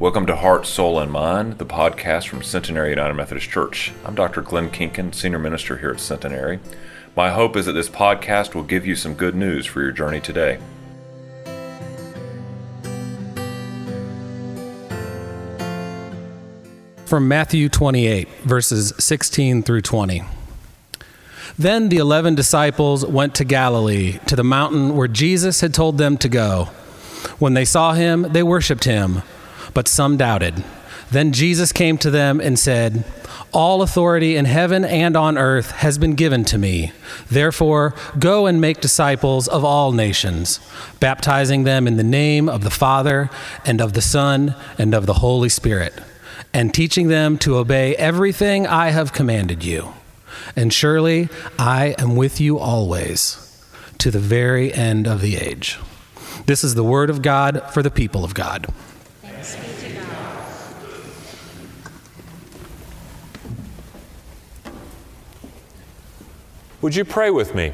Welcome to Heart, Soul, and Mind, the podcast from Centenary United Methodist Church. I'm Dr. Glenn Kinkin, Senior Minister here at Centenary. My hope is that this podcast will give you some good news for your journey today. From Matthew 28, verses 16 through 20. Then the eleven disciples went to Galilee, to the mountain where Jesus had told them to go. When they saw him, they worshiped him, but some doubted. Then Jesus came to them and said, All authority in heaven and on earth has been given to me. Therefore, go and make disciples of all nations, baptizing them in the name of the Father, and of the Son, and of the Holy Spirit, and teaching them to obey everything I have commanded you. And surely I am with you always, to the very end of the age. This is the word of God for the people of God. Would you pray with me?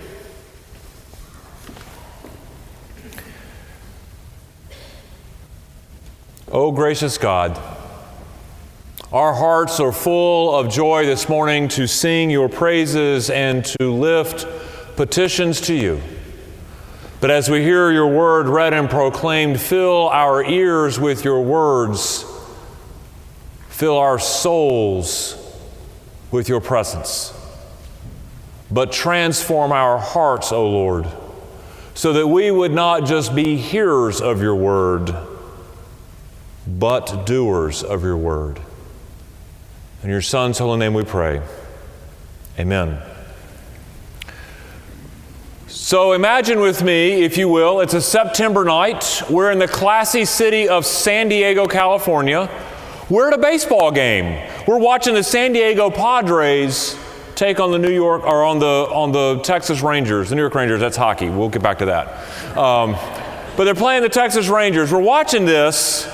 Oh, gracious God, our hearts are full of joy this morning to sing your praises and to lift petitions to you. But as we hear your word read and proclaimed, fill our ears with your words, fill our souls with your presence but transform our hearts, O Lord, so that we would not just be hearers of your word, but doers of your word. In your Son's holy name we pray. Amen. So imagine with me, if you will, it's a September night. We're in the classy city of San Diego, California. We're at a baseball game. We're watching the San Diego Padres take on the New York or on the on the Texas Rangers, the New York Rangers. That's hockey. We'll get back to that. Um, but they're playing the Texas Rangers. We're watching this,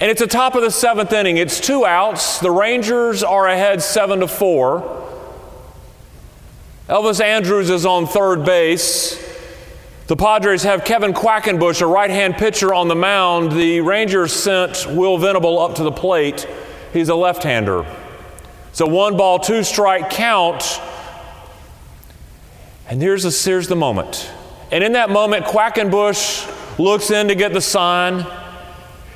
and it's the top of the seventh inning. It's two outs. The Rangers are ahead seven to four. Elvis Andrus is on third base. The Padres have Kevin Quackenbush, a right hand pitcher, on the mound. The Rangers sent Will Venable up to the plate. He's a left hander. It's a one ball, two strike count. And here's the, here's the moment. And in that moment, Quackenbush looks in to get the sign.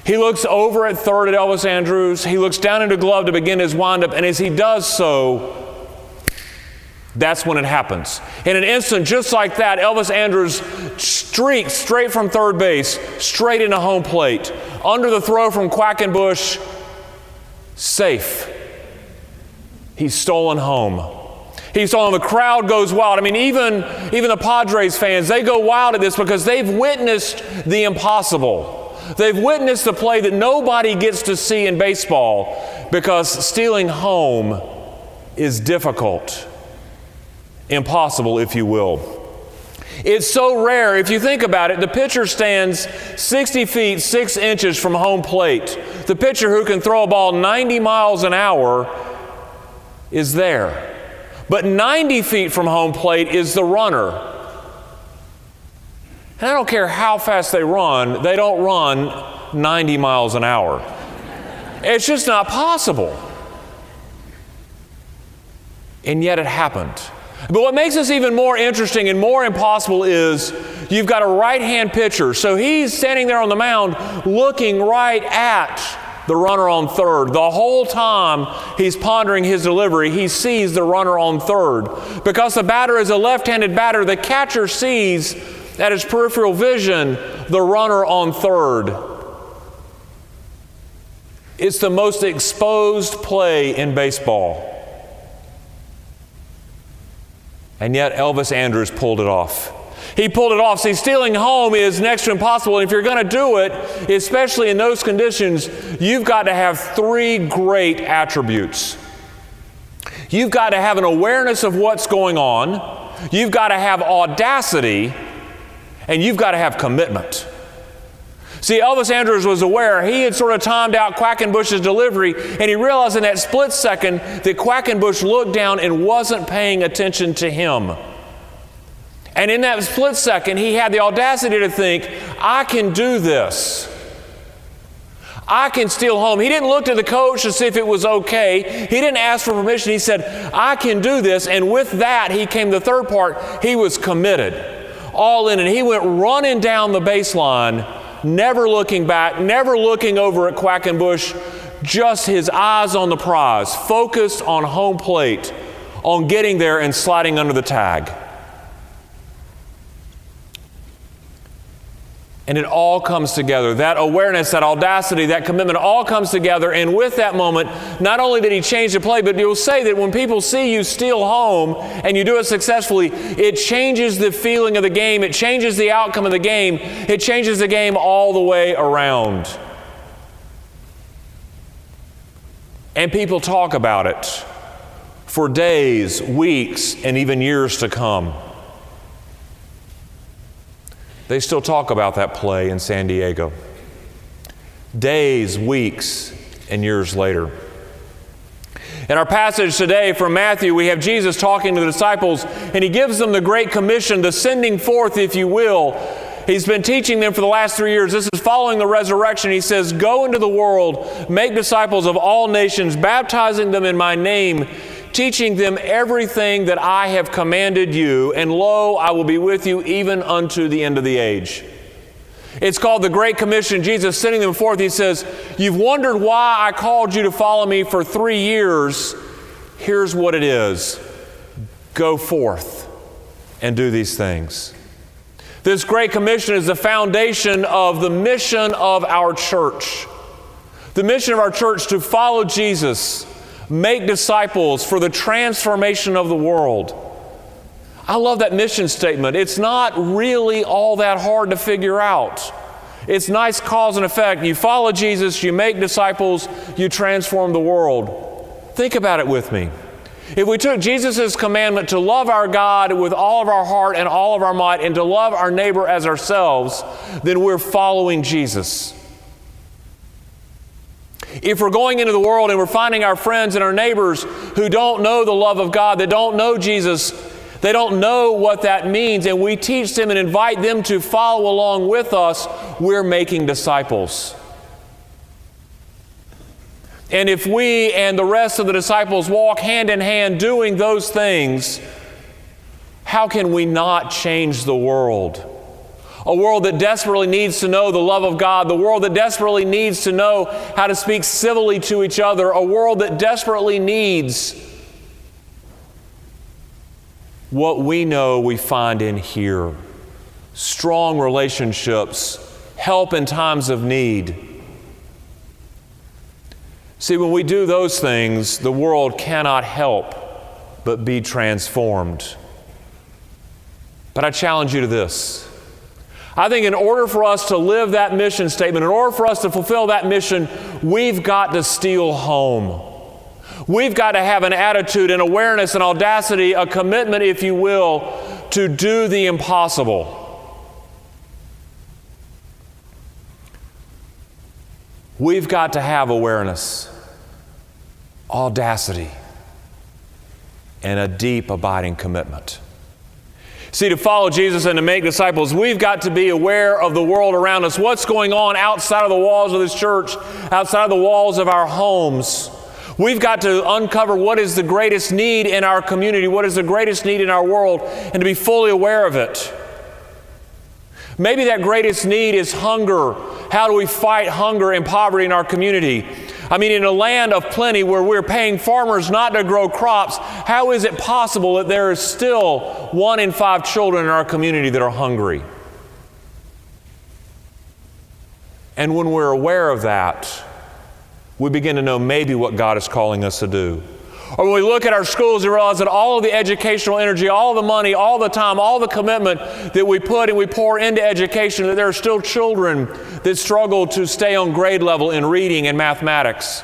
He looks over at third at Elvis Andrus. He looks down into glove to begin his windup. And as he does so, that's when it happens. In an instant, just like that, Elvis Andrus streaks straight from third base, straight into home plate. Under the throw from Quackenbush, safe. He's stolen home. He's stolen. The crowd goes wild. I mean, even, even the Padres fans, they go wild at this because they've witnessed the impossible. They've witnessed the play that nobody gets to see in baseball because stealing home is difficult, impossible, if you will. It's so rare. If you think about it, the pitcher stands 60 feet 6 inches from home plate. The pitcher who can throw a ball 90 miles an hour is there. But 90 feet from home plate is the runner. And I don't care how fast they run, they don't run 90 miles an hour. It's just not possible. And yet it happened. But what makes this even more interesting and more impossible is you've got a right hand pitcher. So he's standing there on the mound looking right at the runner on third. The whole time he's pondering his delivery, he sees the runner on third. Because the batter is a left handed batter, the catcher sees at his peripheral vision the runner on third. It's the most exposed play in baseball. And yet Elvis Andrus pulled it off. He pulled it off. See, stealing home is next to impossible. And if you're going to do it, especially in those conditions, you've got to have three great attributes. You've got to have an awareness of what's going on, you've got to have audacity, and you've got to have commitment. See, Elvis Andrus was aware he had sort of timed out Quackenbush's delivery, and he realized in that split second that Quackenbush looked down and wasn't paying attention to him. And in that split second, he had the audacity to think, I can do this. I can steal home. He didn't look to the coach to see if it was okay. He didn't ask for permission. He said, I can do this. And with that, he came the third part. He was committed, all in. And he went running down the baseline, never looking back, never looking over at Quackenbush, just his eyes on the prize, focused on home plate, on getting there and sliding under the tag. And it all comes together. That awareness, that audacity, that commitment all comes together. And with that moment, not only did he change the play, but you'll say that when people see you steal home and you do it successfully, it changes the feeling of the game. It changes the outcome of the game. It changes the game all the way around. And people talk about it for days, weeks, and even years to come. They still talk about that play in San Diego. Days, weeks, and years later. In our passage today from Matthew, we have Jesus talking to the disciples, and he gives them the Great Commission, the sending forth, if you will. He's been teaching them for the last three years. This is following the resurrection. He says, Go into the world, make disciples of all nations, baptizing them in my name teaching them everything that I have commanded you, and lo, I will be with you even unto the end of the age. It's called the Great Commission. Jesus sending them forth, he says, You've wondered why I called you to follow me for three years. Here's what it is go forth and do these things. This Great Commission is the foundation of the mission of our church. The mission of our church to follow Jesus make disciples for the transformation of the world. I love that mission statement. It's not really all that hard to figure out. It's nice cause and effect. You follow Jesus, you make disciples, you transform the world. Think about it with me. If we took Jesus' commandment to love our God with all of our heart and all of our might and to love our neighbor as ourselves, then we're following Jesus. If we're going into the world and we're finding our friends and our neighbors who don't know the love of God, that don't know Jesus, they don't know what that means, and we teach them and invite them to follow along with us, we're making disciples. And if we and the rest of the disciples walk hand in hand doing those things, how can we not change the world? A world that desperately needs to know the love of God, the world that desperately needs to know how to speak civilly to each other, a world that desperately needs what we know we find in here strong relationships, help in times of need. See, when we do those things, the world cannot help but be transformed. But I challenge you to this. I think in order for us to live that mission statement, in order for us to fulfill that mission, we've got to steal home. We've got to have an attitude, an awareness, an audacity, a commitment, if you will, to do the impossible. We've got to have awareness, audacity, and a deep, abiding commitment. See, to follow Jesus and to make disciples, we've got to be aware of the world around us. What's going on outside of the walls of this church, outside of the walls of our homes? We've got to uncover what is the greatest need in our community, what is the greatest need in our world, and to be fully aware of it. Maybe that greatest need is hunger. How do we fight hunger and poverty in our community? I mean, in a land of plenty where we're paying farmers not to grow crops, how is it possible that there is still one in five children in our community that are hungry? And when we're aware of that, we begin to know maybe what God is calling us to do. Or when we look at our schools and realize that all of the educational energy, all the money, all the time, all the commitment that we put and we pour into education, that there are still children that struggle to stay on grade level in reading and mathematics.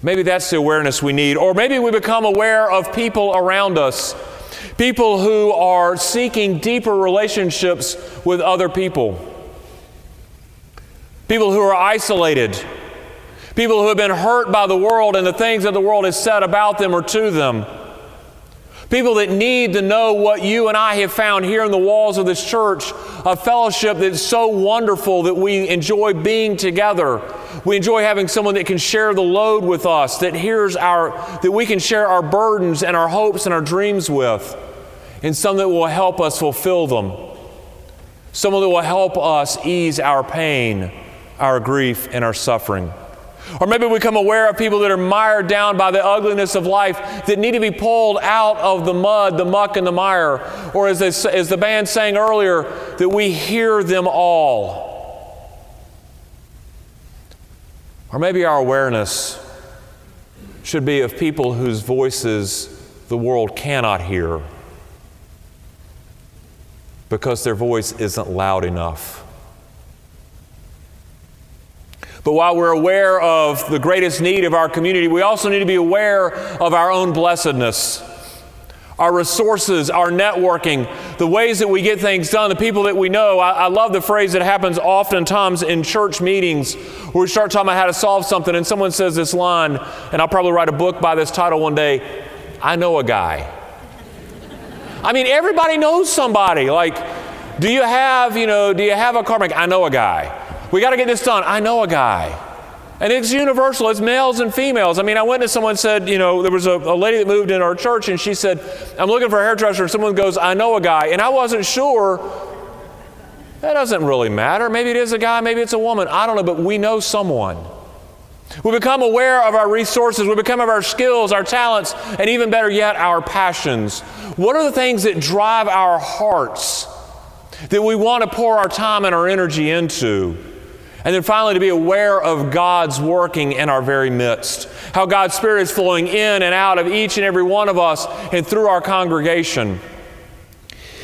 Maybe that's the awareness we need. Or maybe we become aware of people around us, people who are seeking deeper relationships with other people, people who are isolated people who have been hurt by the world and the things that the world has said about them or to them, People that need to know what you and I have found here in the walls of this church a fellowship that's so wonderful that we enjoy being together. We enjoy having someone that can share the load with us, that hears our, that we can share our burdens and our hopes and our dreams with, and some that will help us fulfill them. Someone that will help us ease our pain, our grief, and our suffering. Or maybe we become aware of people that are mired down by the ugliness of life that need to be pulled out of the mud, the muck, and the mire. Or as, they, as the band sang earlier, that we hear them all. Or maybe our awareness should be of people whose voices the world cannot hear because their voice isn't loud enough. But while we're aware of the greatest need of our community, we also need to be aware of our own blessedness. Our resources, our networking, the ways that we get things done, the people that we know. I, I love the phrase that happens oftentimes in church meetings where we start talking about how to solve something, and someone says this line, and I'll probably write a book by this title one day I know a guy. I mean, everybody knows somebody. Like, do you have, you know, do you have a car mechanic? I know a guy. We got to get this done. I know a guy. And it's universal, it's males and females. I mean, I went to someone said, you know, there was a, a, lady that moved in our church and she said, I'm looking for a hairdresser. And someone goes, I know a guy. And I wasn't sure. That doesn't really matter. Maybe it is a guy, maybe it's a woman. I don't know, but we know someone. We become aware of our resources, we become of our skills, our talents, and even better yet, our passions. What are the things that drive our hearts that we want to pour our time and our energy into? And then finally, to be aware of God's working in our very midst. How God's Spirit is flowing in and out of each and every one of us and through our congregation.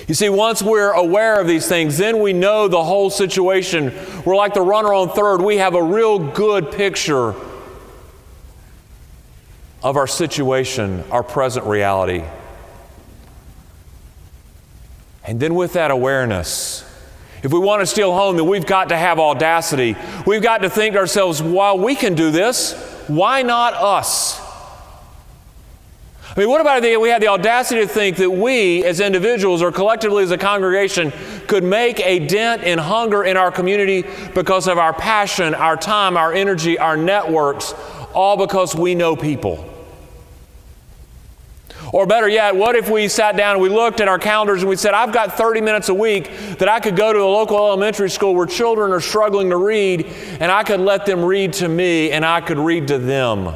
You see, once we're aware of these things, then we know the whole situation. We're like the runner on third. We have a real good picture of our situation, our present reality. And then with that awareness, if we want to steal home, then we've got to have audacity. We've got to think to ourselves, while we can do this, why not us? I mean, what about if we had the audacity to think that we, as individuals or collectively as a congregation, could make a dent in hunger in our community because of our passion, our time, our energy, our networks, all because we know people? Or better yet, what if we sat down and we looked at our calendars and we said, I've got 30 minutes a week that I could go to a local elementary school where children are struggling to read, and I could let them read to me and I could read to them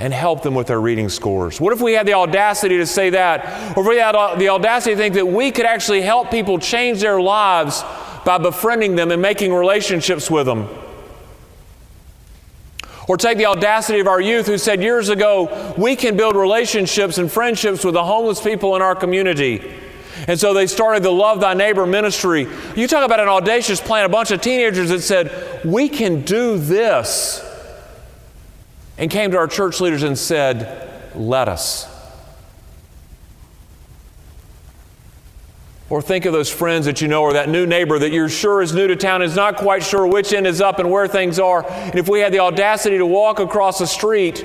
and help them with their reading scores? What if we had the audacity to say that? Or if we had the audacity to think that we could actually help people change their lives by befriending them and making relationships with them? Or take the audacity of our youth who said years ago, we can build relationships and friendships with the homeless people in our community. And so they started the Love Thy Neighbor ministry. You talk about an audacious plan, a bunch of teenagers that said, We can do this. And came to our church leaders and said, Let us. Or think of those friends that you know, or that new neighbor that you're sure is new to town, is not quite sure which end is up and where things are. And if we had the audacity to walk across the street,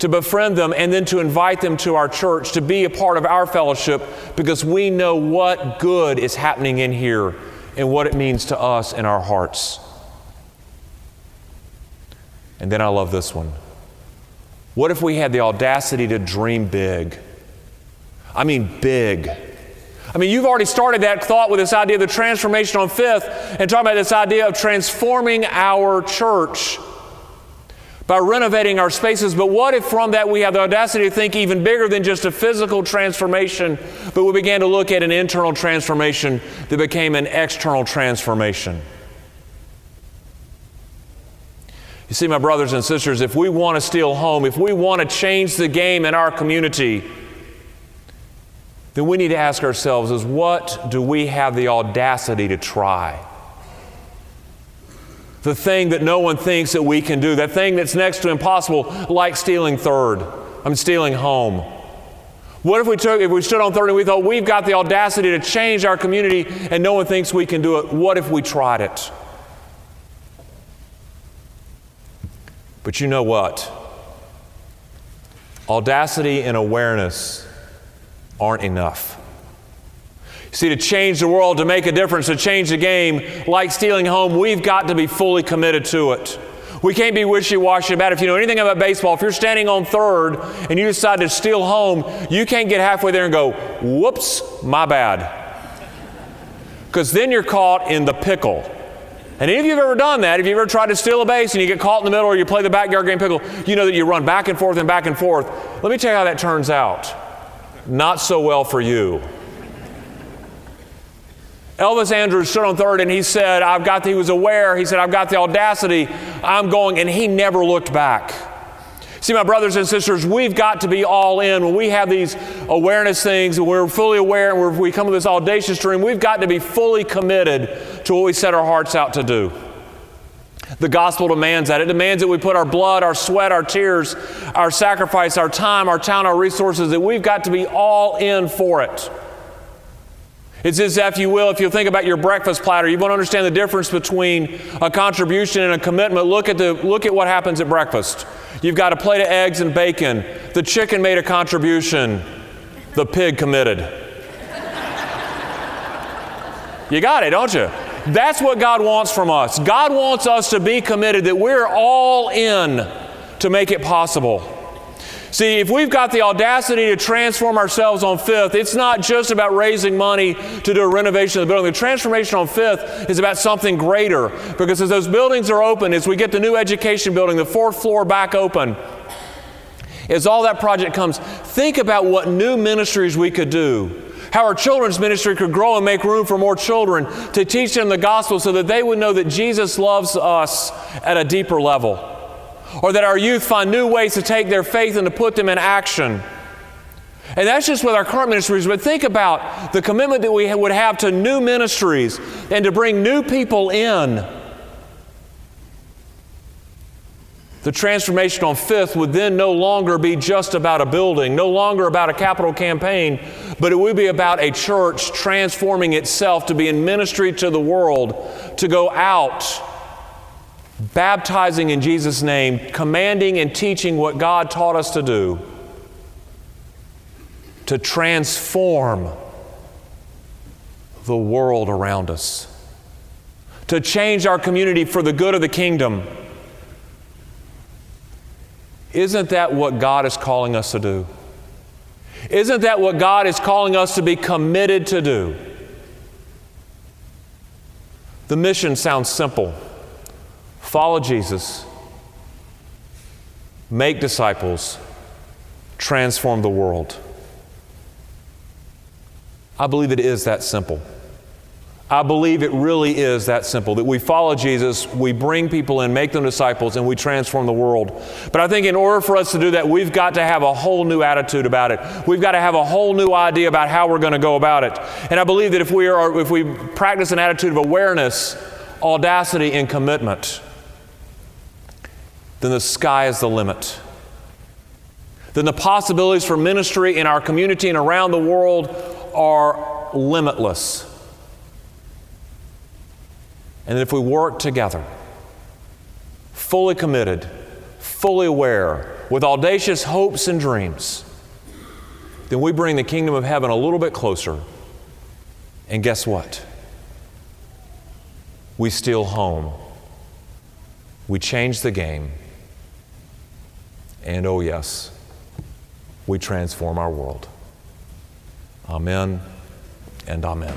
to befriend them, and then to invite them to our church, to be a part of our fellowship, because we know what good is happening in here and what it means to us in our hearts. And then I love this one. What if we had the audacity to dream big? I mean, big. I mean, you've already started that thought with this idea of the transformation on fifth and talking about this idea of transforming our church by renovating our spaces. But what if from that we have the audacity to think even bigger than just a physical transformation, but we began to look at an internal transformation that became an external transformation? You see, my brothers and sisters, if we want to steal home, if we want to change the game in our community, then we need to ask ourselves is what do we have the audacity to try? The thing that no one thinks that we can do, that thing that's next to impossible, like stealing third. I'm stealing home. What if we took, if we stood on third and we thought we've got the audacity to change our community and no one thinks we can do it? What if we tried it? But you know what? audacity and awareness aren't enough. See, to change the world, to make a difference, to change the game, like stealing home, we've got to be fully committed to it. We can't be wishy washy about it. If you know anything about baseball, if you're standing on third and you decide to steal home, you can't get halfway there and go, whoops, my bad. Because then you're caught in the pickle. And if you've ever done that, if you've ever tried to steal a base and you get caught in the middle or you play the backyard game pickle, you know that you run back and forth and back and forth. Let me tell you how that turns out. Not so well for you. Elvis Andrus stood on third and he said, I've got, the, he was aware, he said, I've got the audacity, I'm going, and he never looked back. See, my brothers and sisters, we've got to be all in. When we have these awareness things and we're fully aware and we come with this audacious dream, we've got to be fully committed to what we set our hearts out to do. The gospel demands that. It demands that we put our blood, our sweat, our tears, our sacrifice, our time, our talent, our resources, that we've got to be all in for it. It's as if you will, if you think about your breakfast platter, you want to understand the difference between a contribution and a commitment. Look at, the, look at what happens at breakfast. You've got a plate of eggs and bacon. The chicken made a contribution, the pig committed. you got it, don't you? That's what God wants from us. God wants us to be committed, that we're all in to make it possible. See, if we've got the audacity to transform ourselves on Fifth, it's not just about raising money to do a renovation of the building. The transformation on Fifth is about something greater because as those buildings are open, as we get the new education building, the fourth floor back open, as all that project comes, think about what new ministries we could do. How our children's ministry could grow and make room for more children to teach them the gospel so that they would know that Jesus loves us at a deeper level or that our youth find new ways to take their faith and to put them in action. And that's just with our current ministries, but think about the commitment that we would have to new ministries and to bring new people in. The transformation on Fifth would then no longer be just about a building, no longer about a capital campaign, but it would be about a church transforming itself to be in ministry to the world, to go out baptizing in Jesus' name, commanding and teaching what God taught us to do, to transform the world around us, to change our community for the good of the kingdom. Isn't that what God is calling us to do? Isn't that what God is calling us to be committed to do? The mission sounds simple. Follow Jesus, make disciples, transform the world. I believe it is that simple. I believe it really is that simple that we follow Jesus, we bring people in, make them disciples, and we transform the world. But I think in order for us to do that, we've got to have a whole new attitude about it. We've got to have a whole new idea about how we're going to go about it. And I believe that if we, are, if we practice an attitude of awareness, audacity, and commitment, then the sky is the limit. Then the possibilities for ministry in our community and around the world are limitless. And that if we work together, fully committed, fully aware, with audacious hopes and dreams, then we bring the kingdom of heaven a little bit closer. And guess what? We steal home. We change the game. And oh, yes, we transform our world. Amen and amen.